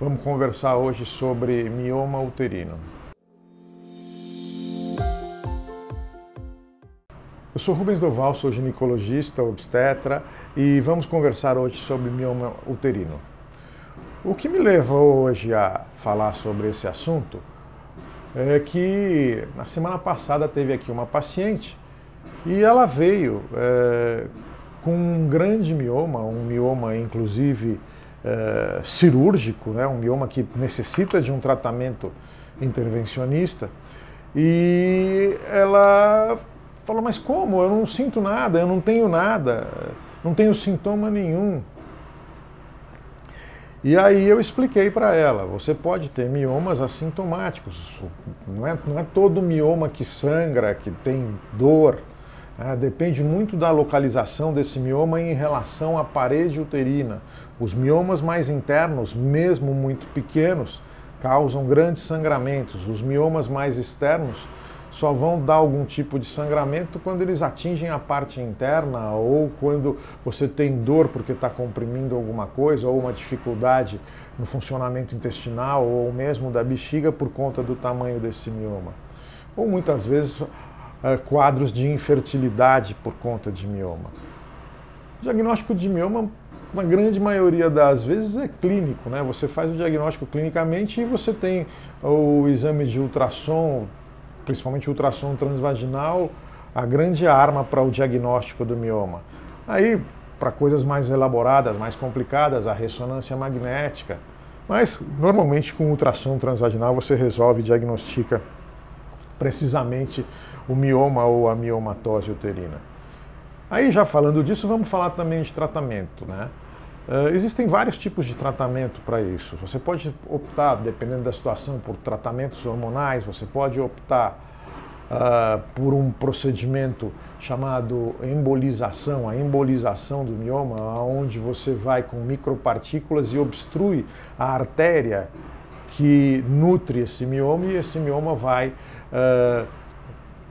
Vamos conversar hoje sobre mioma uterino. Eu sou Rubens Doval, sou ginecologista, obstetra e vamos conversar hoje sobre mioma uterino. O que me levou hoje a falar sobre esse assunto é que na semana passada teve aqui uma paciente e ela veio é, com um grande mioma, um mioma inclusive é, cirúrgico, né, um mioma que necessita de um tratamento intervencionista. E ela falou: Mas como? Eu não sinto nada, eu não tenho nada, não tenho sintoma nenhum. E aí eu expliquei para ela, você pode ter miomas assintomáticos, não é, não é todo mioma que sangra, que tem dor, né? depende muito da localização desse mioma em relação à parede uterina. Os miomas mais internos, mesmo muito pequenos, causam grandes sangramentos, os miomas mais externos só vão dar algum tipo de sangramento quando eles atingem a parte interna ou quando você tem dor porque está comprimindo alguma coisa ou uma dificuldade no funcionamento intestinal ou mesmo da bexiga por conta do tamanho desse mioma. Ou muitas vezes eh, quadros de infertilidade por conta de mioma. O diagnóstico de mioma na grande maioria das vezes é clínico, né? Você faz o diagnóstico clinicamente e você tem o exame de ultrassom principalmente ultrassom transvaginal, a grande arma para o diagnóstico do mioma. Aí, para coisas mais elaboradas, mais complicadas, a ressonância magnética. Mas, normalmente, com ultrassom transvaginal, você resolve e diagnostica precisamente o mioma ou a miomatose uterina. Aí, já falando disso, vamos falar também de tratamento, né? Uh, existem vários tipos de tratamento para isso. Você pode optar, dependendo da situação, por tratamentos hormonais, você pode optar uh, por um procedimento chamado embolização, a embolização do mioma, onde você vai com micropartículas e obstrui a artéria que nutre esse mioma e esse mioma vai uh,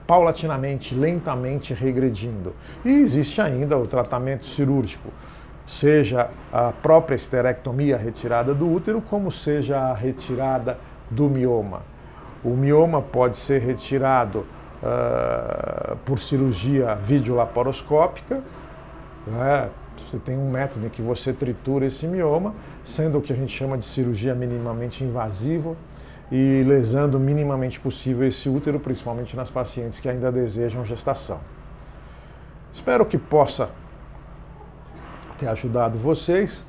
paulatinamente, lentamente regredindo. E existe ainda o tratamento cirúrgico seja a própria esterectomia, retirada do útero, como seja a retirada do mioma. O mioma pode ser retirado uh, por cirurgia videolaparoscópica, né? Você tem um método em que você tritura esse mioma, sendo o que a gente chama de cirurgia minimamente invasiva e lesando minimamente possível esse útero, principalmente nas pacientes que ainda desejam gestação. Espero que possa ter ajudado vocês.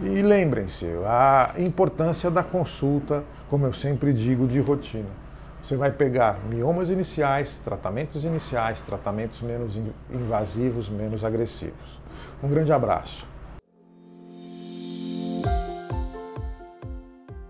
E lembrem-se, a importância da consulta, como eu sempre digo, de rotina. Você vai pegar miomas iniciais, tratamentos iniciais, tratamentos menos invasivos, menos agressivos. Um grande abraço.